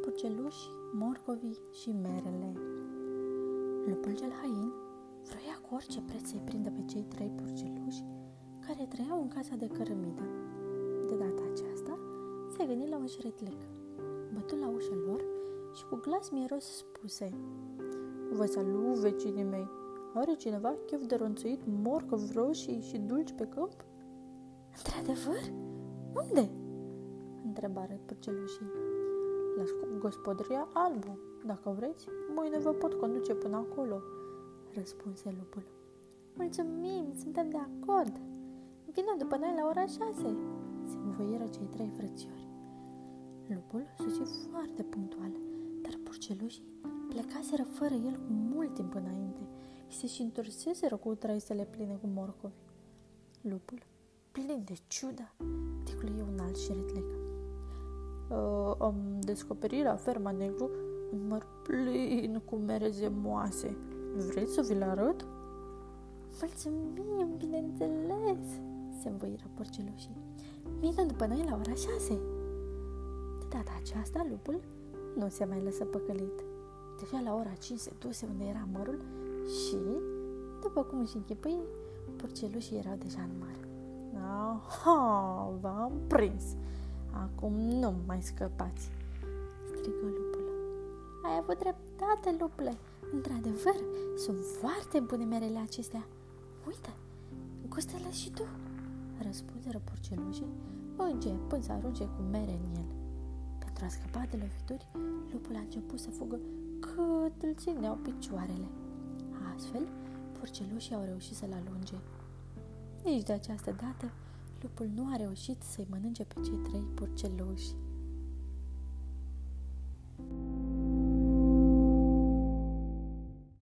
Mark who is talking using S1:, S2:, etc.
S1: purceluși, morcovii și merele. Lupul cel hain vroia cu orice preț să-i prindă pe cei trei purceluși care trăiau în casa de cărămidă. De data aceasta, se gândi la un șeretlec. Bătu la ușa lor și cu glas miros spuse Vă salut, vecinii mei! Are cineva chef de ronțuit morcov roșii și dulci pe câmp?
S2: Într-adevăr? Unde?
S1: Întrebară purcelușii. La gospodăria Albu. Dacă vreți, mâine vă pot conduce până acolo, răspunse lupul.
S2: Mulțumim, suntem de acord. Vină după noi la ora șase,
S1: se învoieră cei trei frățiori. Lupul sosi foarte punctual, dar purcelușii plecaseră fără el cu mult timp înainte și se și întorseseră cu traisele pline cu morcovi. Lupul, plin de ciudă, ticluie un alt șeretlec. Uh, am descoperit la ferma negru un măr plin cu mere zemoase. Vreți să vi-l arăt?
S2: Mulțumim, bineînțeles, se învăiră porcelușii. Vină după noi la ora șase.
S1: De data aceasta, lupul nu se mai lăsă păcălit. Deja la ora 5 se duse unde era mărul și, după cum își închipui, porcelușii erau deja în măr. Aha, v-am prins! Acum nu mai scăpați! strigă lupul.
S2: Ai avut dreptate, lupule! Într-adevăr, sunt foarte bune merele acestea. Uite, gustă-le și tu!
S1: Răspunseră porcelușii, începând să arunce cu mere în el. Pentru a scăpa de lovituri, lupul a început să fugă cât îl țineau picioarele. Astfel, porcelușii au reușit să-l alunge. Nici de această dată, lupul nu a reușit să-i mănânce pe cei trei porceluși.